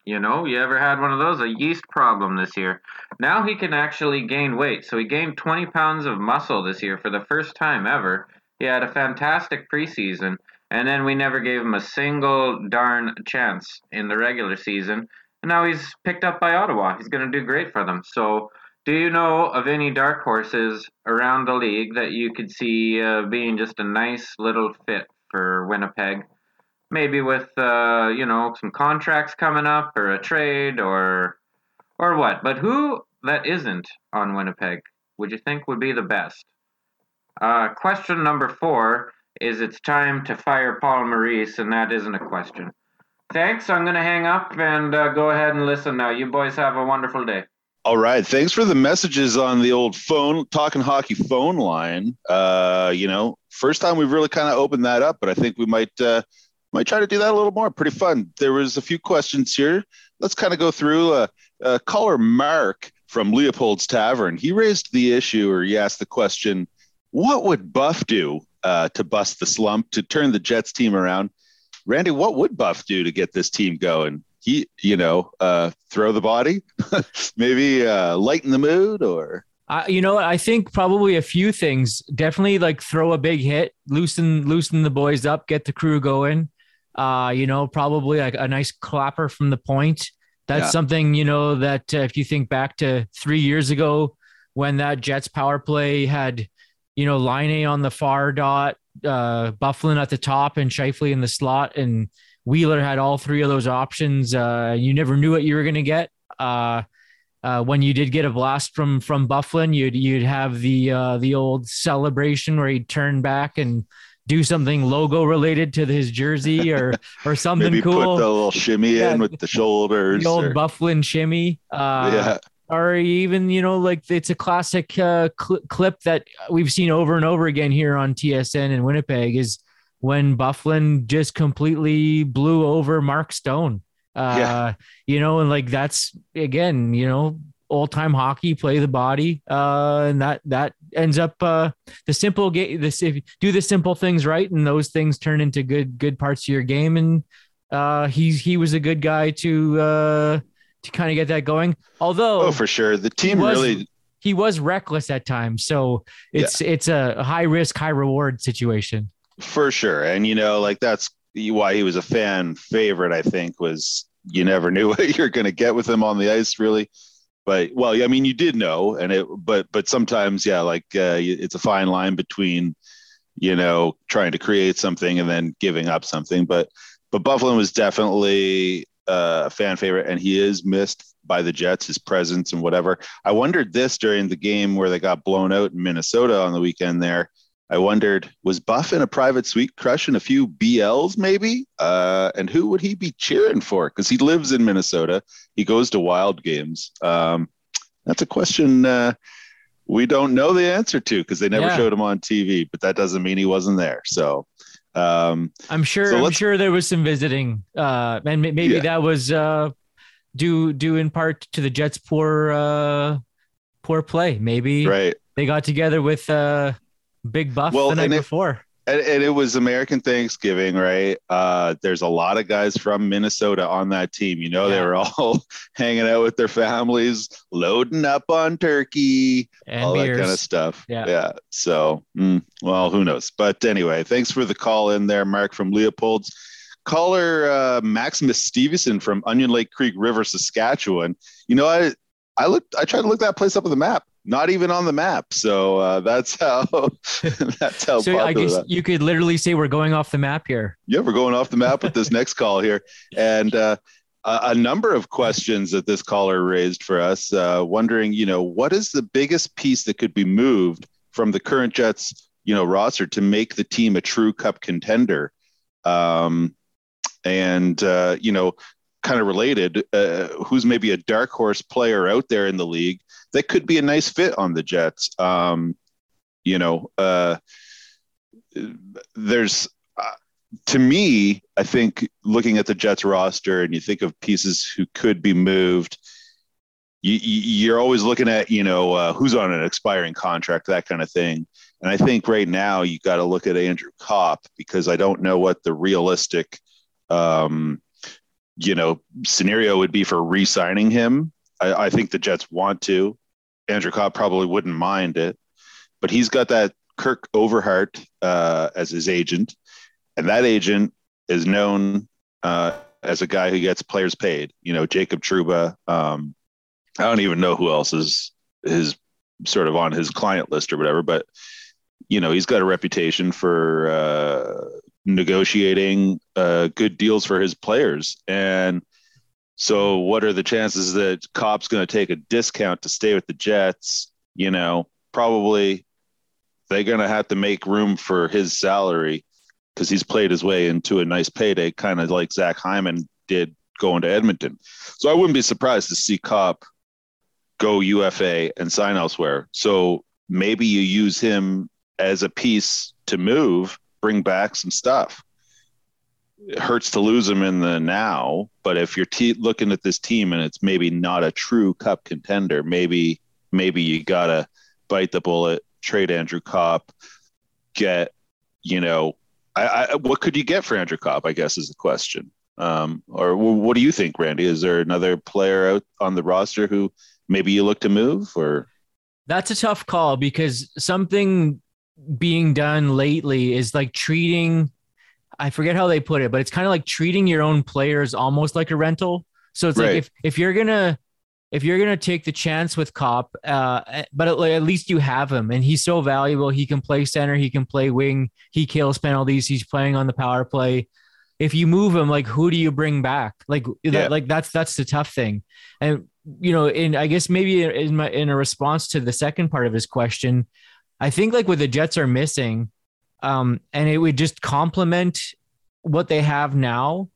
You know, you ever had one of those? A yeast problem this year. Now he can actually gain weight. So he gained 20 pounds of muscle this year for the first time ever. He had a fantastic preseason, and then we never gave him a single darn chance in the regular season. And now he's picked up by Ottawa. He's going to do great for them. So, do you know of any dark horses around the league that you could see uh, being just a nice little fit for Winnipeg? Maybe with uh, you know some contracts coming up, or a trade, or or what? But who that isn't on Winnipeg would you think would be the best? Uh, question number four is: It's time to fire Paul Maurice, and that isn't a question. Thanks. I'm going to hang up and uh, go ahead and listen now. You boys have a wonderful day. All right. Thanks for the messages on the old phone, talking hockey phone line. Uh, you know, first time we've really kind of opened that up, but I think we might uh, might try to do that a little more. Pretty fun. There was a few questions here. Let's kind of go through. Uh, uh, caller Mark from Leopold's Tavern. He raised the issue, or he asked the question, "What would Buff do uh, to bust the slump to turn the Jets team around?" Randy, what would Buff do to get this team going? He, you know, uh, throw the body, maybe uh, lighten the mood, or you know, I think probably a few things. Definitely like throw a big hit, loosen loosen the boys up, get the crew going. Uh, you know, probably like a nice clapper from the point. That's yeah. something you know that uh, if you think back to three years ago when that Jets power play had, you know, Laine on the far dot, uh, Byfuglien at the top and Scheifele in the slot, and Wheeler had all three of those options. Uh, you never knew what you were going to get. Uh, uh, when you did get a blast from from Byfuglien, you'd you'd have the uh, the old celebration where he'd turn back and do something logo related to his jersey or or something Maybe cool. Put the little shimmy yeah, in with the shoulders. The old or... Byfuglien shimmy. Uh, yeah or even you know like it's a classic uh, cl- clip that we've seen over and over again here on TSN in Winnipeg is when Byfuglien just completely blew over Mark Stone. Uh, yeah. you know, and like that's again, you know, old time hockey, play the body, uh, and that that ends up uh, the simple game. This if you do the simple things right, and those things turn into good good parts of your game. And uh, he's he was a good guy to uh, to kind of get that going. Although, oh, for sure, the team was, really he was reckless at times, so it's yeah. it's a high risk, high reward situation. For sure, and you know, like that's why he was a fan favorite. I think was you never knew what you're going to get with him on the ice, really. But well, I mean, you did know, and it, but but sometimes, yeah, like uh, it's a fine line between, you know, trying to create something and then giving up something. But but Byfuglien was definitely uh, a fan favorite, and he is missed by the Jets, his presence and whatever. I wondered this during the game where they got blown out in Minnesota on the weekend there. I wondered, was Buff in a private suite crushing a few BLs maybe? Uh, and who would he be cheering for? Because he lives in Minnesota. He goes to wild games. Um, that's a question uh, we don't know the answer to because they never Yeah. showed him on TV, but that doesn't mean he wasn't there. So, um, I'm sure. So I'm sure there was some visiting, uh, and maybe Yeah. that was uh, due due in part to the Jets' poor uh, poor play. Maybe right. they got together with uh, Big Buff Well, the night and it- before. And, and it was American Thanksgiving, right? Uh, there's a lot of guys from Minnesota on that team. You know, they were all hanging out with their families, loading up on turkey, And all that kind of stuff. Yeah. Yeah. So, mm, well, who knows? But anyway, thanks for the call in there, Mark from Leopold's. Caller uh, Maximus Stevenson from Onion Lake Creek River, Saskatchewan. You know, I I looked, I tried to look that place up on the map. Not even on the map. So uh, that's how that's how So. I guess you could literally say we're going off the map here. yeah, we're going off the map with this next call here, and uh, a, a number of questions that this caller raised for us, uh, wondering, you know, what is the biggest piece that could be moved from the current Jets, you know, roster to make the team a true Cup contender, um, and uh, you know, kind of related, uh, who's maybe a dark horse player out there in the league that could be a nice fit on the Jets. Um, you know, uh, there's uh, to me, I think looking at the Jets roster and you think of pieces who could be moved, you, you're always looking at you know uh, who's on an expiring contract, that kind of thing. And I think right now you got to look at Andrew Copp because I don't know what the realistic, um, you know, scenario would be for re-signing him. I, I think the Jets want to. Andrew Copp probably wouldn't mind it, but he's got that Kirk Overhardt uh, as his agent, and that agent is known uh, as a guy who gets players paid. You know, Jacob Trouba. Um, I don't even know who else is is sort of on his client list or whatever, but you know, he's got a reputation for uh, negotiating uh, good deals for his players, and so what are the chances that Copp's going to take a discount to stay with the Jets? You know, probably they're going to have to make room for his salary because he's played his way into a nice payday, kind of like Zach Hyman did going to Edmonton. So I wouldn't be surprised to see Copp go UFA and sign elsewhere. So maybe you use him as a piece to move, bring back some stuff. It hurts to lose him in the now, but if you're looking at this team and it's maybe not a true cup contender, maybe maybe you gotta bite the bullet, trade Andrew Copp, get you know, I, I what could you get for Andrew Copp? I guess is the question. Um, or wh- what do you think, Randy? Is there another player out on the roster who maybe you look to move or? That's a tough call because something being done lately is like treating I forget how they put it, but it's kind of like treating your own players almost like a rental. So it's Right. like if if you're gonna if you're gonna take the chance with Copp, uh, but at, at least you have him, and he's so valuable. He can play center, he can play wing, he kills penalties. He's playing on the power play. If you move him, like who do you bring back? Like Yeah. that, like that's that's the tough thing. And you know, in I guess maybe in my in a response to the second part of his question, I think like what the Jets are missing, um, and it would just complement what they have now.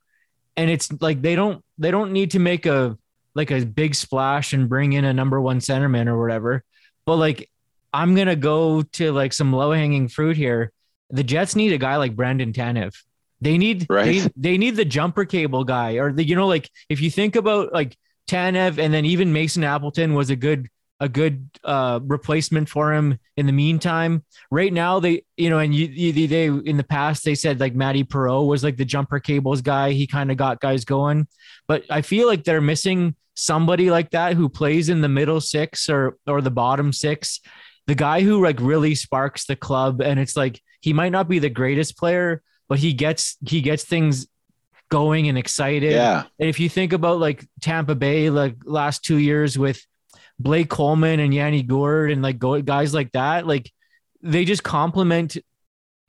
And it's like they don't they don't need to make a like a big splash and bring in a number one centerman or whatever. But like I'm gonna go to like some low hanging fruit here. The Jets need a guy like Brandon Tanev. They need Right. they, they need the jumper cable guy, or the you know like if you think about like Tanev and then even Mason Appleton was a good a good uh, replacement for him in the meantime. Right now, they you know, and you, you they in the past they said like Matty Perreault was like the jumper cables guy. He kind of got guys going, but I feel like they're missing somebody like that who plays in the middle six or or the bottom six. The guy who like really sparks the club, and it's like he might not be the greatest player, but he gets he gets things going and excited. Yeah. And if you think about like Tampa Bay, like last two years with Blake Coleman and Yanni Gourde and like go, guys like that, like they just complement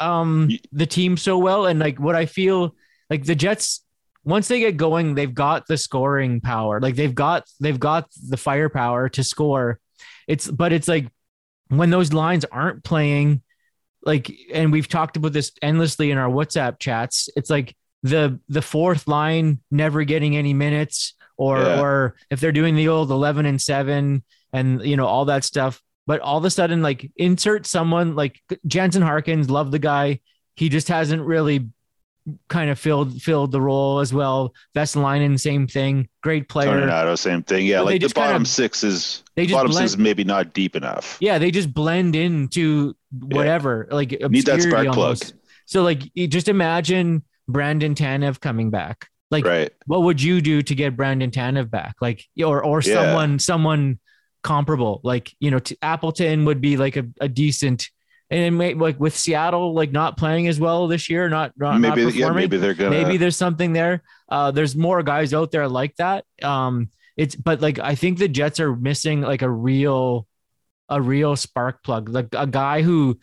um the team so well. And like what I feel like the Jets, once they get going, they've got the scoring power. Like they've got they've got the firepower to score. It's but it's like when those lines aren't playing, like, and we've talked about this endlessly in our WhatsApp chats. It's like the the fourth line never getting any minutes, or Yeah. or if they're doing the old eleven and seven, and you know all that stuff. But all of a sudden, like insert someone like Jansen Harkins, love the guy. He just hasn't really kind of filled filled the role as well. Vesalainen, same thing. Great player. Tornado, same thing. Yeah, But like the just kind bottom of- six is they just bottom blend- six is maybe not deep enough. Yeah, they just blend into whatever, like Need that spark plug. almost. So like, just imagine Brandon Tanev coming back. Like, Right. what would you do to get Brandon Tanev back? Like, or or Yeah. someone someone comparable. Like, you know, Appleton would be like a, a decent. And it may, like with Seattle, like not playing as well this year, not not, not Maybe- yeah, performing. maybe they're gonna- maybe there's something there. Uh, there's more guys out there like that. Um, it's but like I think the Jets are missing like a real, a real spark plug, like a guy who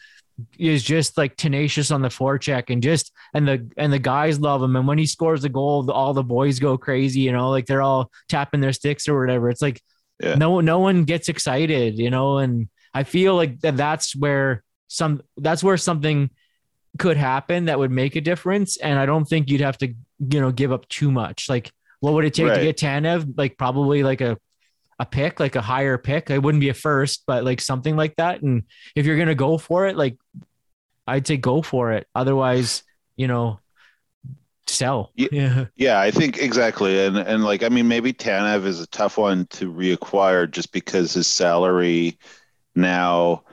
is just like tenacious on the forecheck and just and the and the guys love him. And when he scores a goal, all the boys go crazy. You know, like they're all tapping their sticks or whatever. It's like Yeah. no no one gets excited. You know, and I feel like that that's where some that's where something could happen that would make a difference. And I don't think you'd have to, you know, give up too much. Like, what would it take Right. to get Tanev? Like, probably like a a pick, like a higher pick. It wouldn't be a first, but like something like that. And if you're gonna go for it, like I'd say go for it. Otherwise, you know, sell. Yeah. Yeah, I think exactly. And and like I mean maybe Tanev is a tough one to reacquire just because his salary now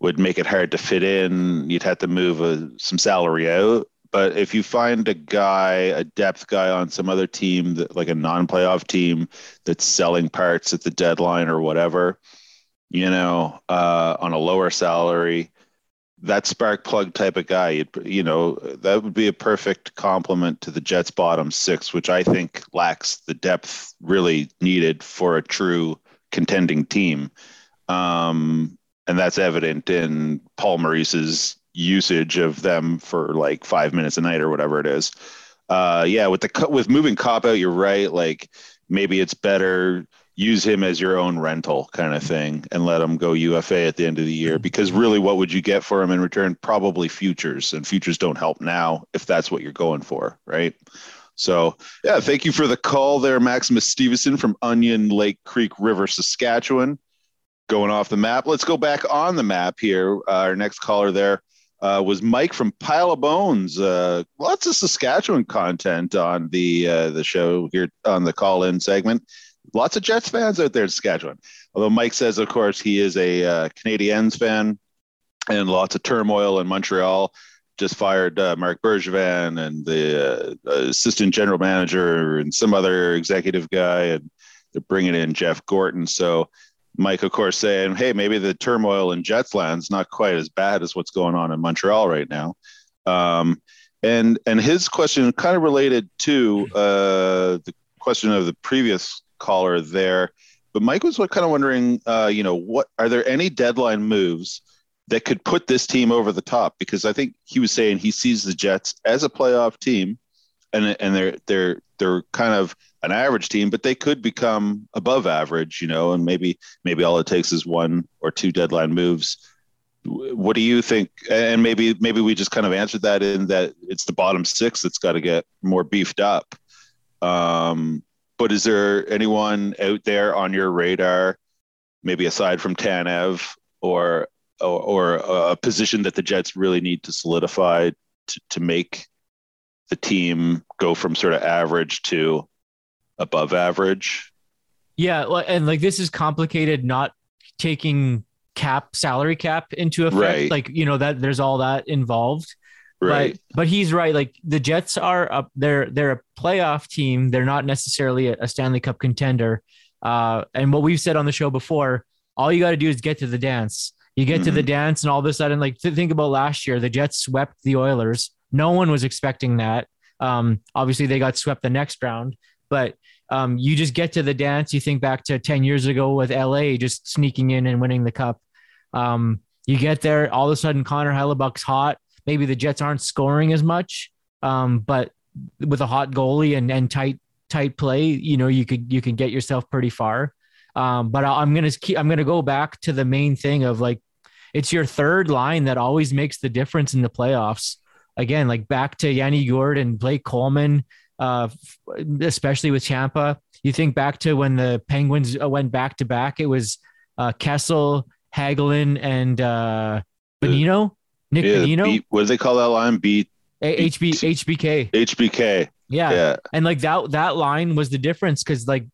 would make it hard to fit in. You'd have to move a, some salary out. But if you find a guy, a depth guy on some other team that like a non-playoff team that's selling parts at the deadline or whatever, you know, uh, on a lower salary, that spark plug type of guy, you'd, you know, that would be a perfect complement to the Jets' bottom six, which I think lacks the depth really needed for a true contending team. Um, and that's evident in Paul Maurice's usage of them for like five minutes a night or whatever it is. Uh, yeah, with the with moving Copp out, you're right. Like maybe it's better use him as your own rental kind of thing and let him go UFA at the end of the year. Because really what would you get for him in return? Probably futures and futures don't help now if that's what you're going for right? So yeah thank you for the call there Maximus Stevenson from Onion Lake Creek River Saskatchewan. Going off the map. Let's go back on the map here. Uh, our next caller there uh, was Mike from Pile of Bones. Uh, lots of Saskatchewan content on the uh, the show here on the call in segment lots of Jets fans out there in Saskatchewan. Although Mike says, of course, he is a uh, Canadiens fan and lots of turmoil in Montreal. Just fired uh, Marc Bergevin and the uh, assistant general manager and some other executive guy, and they're bringing in Jeff Gorton. So Mike, of course, saying, "Hey, maybe the turmoil in Jets land's not quite as bad as what's going on in Montreal right now." Um, and and his question kind of related to uh, the question of the previous caller there. But Mike was kind of wondering, uh, you know, what are there any deadline moves that could put this team over the top? Because I think he was saying he sees the Jets as a playoff team, and and they're they're they're kind of an average team, but they could become above average, you know, and maybe maybe all it takes is one or two deadline moves. What do you think? And maybe maybe we just kind of answered that in that it's the bottom six that's got to get more beefed up. Um, but is there anyone out there on your radar, maybe aside from Tanev, or or, or a position that the Jets really need to solidify to, to make the team go from sort of average to above average? Yeah, and like this is complicated. Not taking cap salary cap into effect, Right. like you know that there's all that involved. Right. But but he's right. Like the Jets are up. They're they're a playoff team. They're not necessarily a, Stanley Cup contender. Uh, and what we've said on the show before, all you got to do is get to the dance. You get to the dance, and all of a sudden, like th- think about last year, the Jets swept the Oilers. No one was expecting that. Um, obviously, they got swept the next round, but um, you just get to the dance. You think back to 10 years ago with LA just sneaking in and winning the cup. Um, you get there, all of a sudden, Connor Hellebuyck's hot. Maybe the Jets aren't scoring as much, um, but with a hot goalie and, and tight tight play, you know you could you could get yourself pretty far. Um, but I- I'm gonna keep I'm gonna go back to the main thing of like it's your third line that always makes the difference in the playoffs. Again, like back to Yanni Gourde and Blake Coleman, uh, especially with Champa. You think back to when the Penguins uh, went back to back, it was uh, Kessel, Hagelin, and uh, Bonino, Nick Yeah, Bonino, beat- what do they call that line? Beat A- HB, HBK. HBK. Yeah. Yeah. And like that that line was the difference because like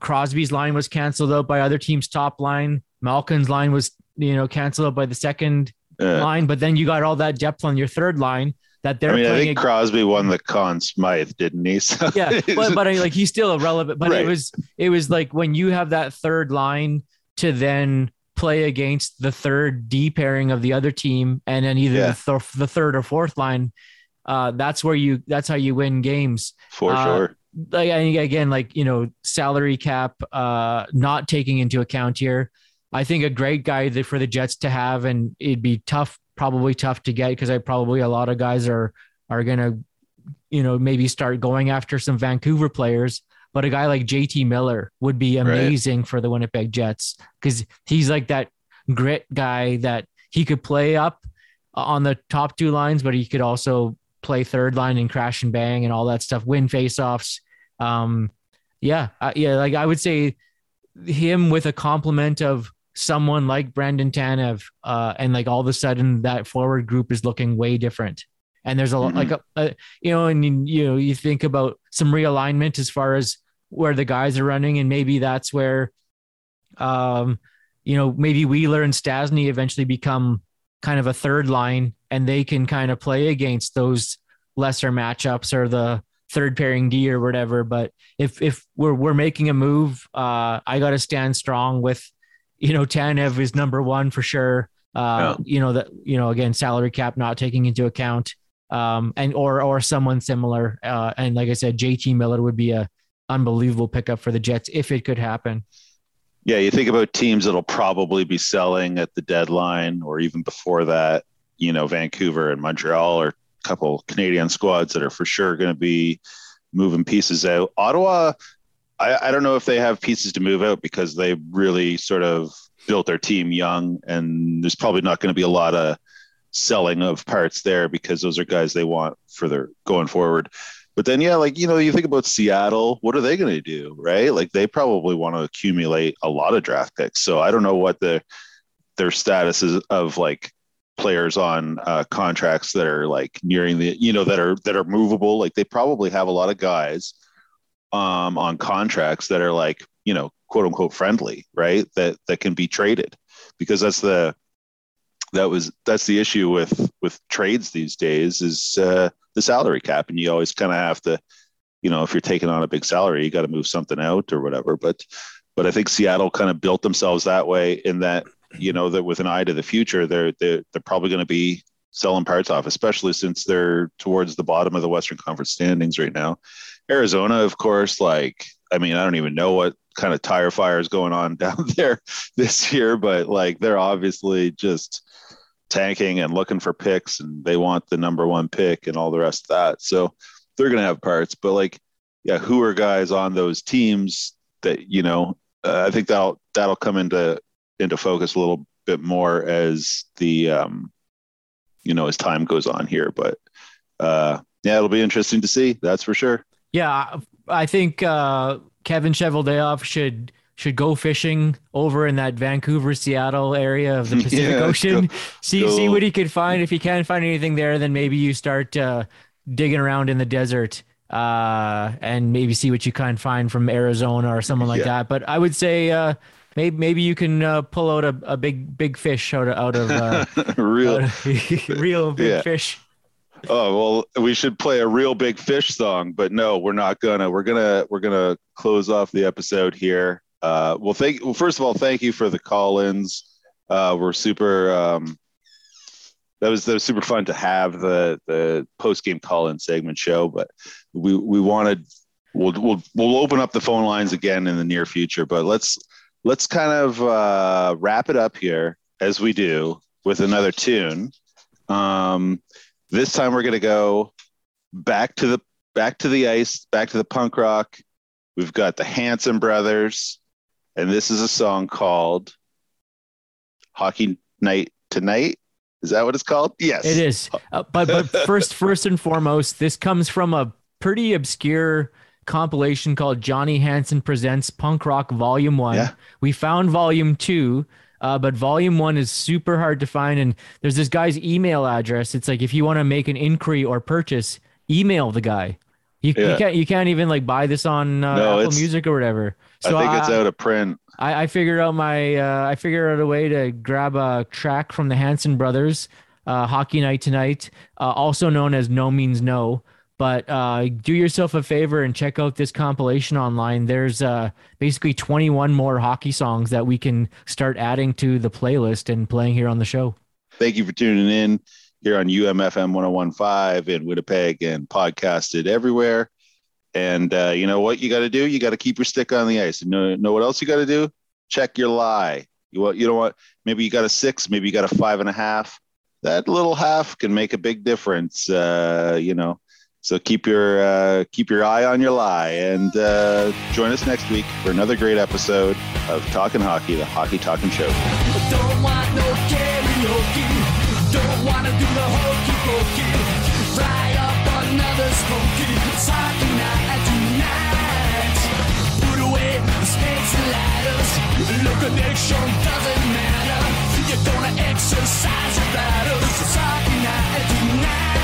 Crosby's line was canceled out by other teams' top line. Malkin's line was, you know, canceled out by the second Yeah. line. But then you got all that depth on your third line that they're I mean, I think ag- Crosby won the Conn Smythe, didn't he? So yeah, but, but I, like he's still irrelevant. But Right. it was it was like when you have that third line to then play against the third D pairing of the other team, and then either Yeah. the, th- the third or fourth line. Uh, that's where you. That's how you win games. For Uh, sure. Like again, like you know, salary cap, uh, not taking into account here. I think a great guy for the Jets to have, and it'd be tough, probably tough to get because I probably a lot of guys are are gonna, you know, maybe start going after some Vancouver players. But a guy like JT Miller would be amazing for the Winnipeg Jets because he's like that grit guy that he could play up on the top two lines, but he could also play third line and crash and bang and all that stuff, win faceoffs. Um, yeah, uh, yeah, like I would say him with a complement of someone like Brandon Tanev, uh, and like all of a sudden that forward group is looking way different. And there's a lot like a, a you know, and you, you know, you think about some realignment as far as where the guys are running, and maybe that's where, um, you know, maybe Wheeler and Stastny eventually become kind of a third line, and they can kind of play against those lesser matchups or the third pairing D or whatever. But if if we're we're making a move, uh, I got to stand strong with, you know, Tanev is number one for sure. Uh, you know that you know again salary cap not taking into account, um, and or or someone similar. Uh, and like I said, JT Miller would be a unbelievable pickup for the Jets if it could happen. Yeah, you think about teams that'll probably be selling at the deadline or even before that. You know, Vancouver and Montreal are a couple Canadian squads that are for sure going to be moving pieces out. Ottawa, I, I don't know if they have pieces to move out because they really sort of built their team young, and there's probably not going to be a lot of selling of parts there because those are guys they want for their going forward. But then, yeah, like you know, you think about Seattle. What are they going to do, right? Like they probably want to accumulate a lot of draft picks. So I don't know what the their status is of like players on uh, contracts that are like nearing the, you know, that are that are movable. Like they probably have a lot of guys um, on contracts that are like you know, quote unquote friendly, right? That that can be traded because that's the that was that's the issue with with trades these days is uh, the salary cap, and you always kind of have to, you know, if you're taking on a big salary, you got to move something out or whatever. But but I think Seattle kind of built themselves that way in that you know that with an eye to the future, they're they're, they're probably going to be selling parts off, especially since they're towards the bottom of the Western Conference standings right now. Arizona, of course, like I mean, I don't even know what kind of tire fire is going on down there this year, but like they're obviously just tanking and looking for picks and they want the number one pick and all the rest of that. So they're going to have parts, but like, yeah, who are guys on those teams that, you know, uh, I think that'll, that'll come into, into focus a little bit more as the, um, you know, as time goes on here, but, uh, yeah, it'll be interesting to see. That's for sure. Yeah, I think uh, Kevin Cheveldayoff should should go fishing over in that Vancouver Seattle area of the Pacific Yeah, Ocean. go- see go- see what he could find. If he can't find anything there, then maybe you start uh, digging around in the desert uh, and maybe see what you can find from Arizona or someone like Yeah. that. But I would say uh, maybe maybe you can uh, pull out a, a big big fish out of out of uh, real, out of- real big Yeah. fish. Oh well, we should play a real big fish song, but no, we're not gonna. We're gonna we're gonna close off the episode here. Uh, well, thank. Well, first of all, thank you for the call-ins. Uh, we're super. Um, that was that was super fun to have the the post game call-in segment show, but we we wanted. We'll we'll we'll open up the phone lines again in the near future, but let's let's kind of uh, wrap it up here as we do with another tune. Um, this time we're going to go back to the back to the ice, back to the punk rock. We've got the Hanson Brothers, and this is a song called "Hockey night tonight. Is that what it's called? Yes, It is. Uh, but but first first and foremost, this comes from a pretty obscure compilation called Johnny Hanson Presents Punk Rock Volume 1. Yeah. We found Volume 2, uh, but Volume 1 is super hard to find and there's this guy's email address. It's like if you want to make an inquiry or purchase, email the guy. You, you can't you can't even like buy this on uh, No, Apple Music or whatever. I think it's I- out of print. I, I figured out my uh, I figured out a way to grab a track from the Hanson brothers, uh, Hockey Night Tonight, uh, also known as NoMeansNo. But uh, do yourself a favor and check out this compilation online. There's uh, basically 21 more hockey songs that we can start adding to the playlist and playing here on the show. Thank you for tuning in here on UMFM 1015 in Winnipeg and podcasted everywhere. And uh, you know what you got to do? You got to keep your stick on the ice. And know, know what else you got to do? Check your lie. You want you don't want maybe you got a six, maybe you got a five and a half. That little half can make a big difference. Uh, you know, so keep your uh, keep your eye on your lie and uh, join us next week for another great episode of Talking Hockey, the Hockey Talking Show. Don't want no karaoke. Don't wanna do the hokey pokey. Fry up another smoky. Soccer night tonight. Put away the snakes and ladders. Look, doesn't matter. You're gonna exercise your battles. Soccer night tonight.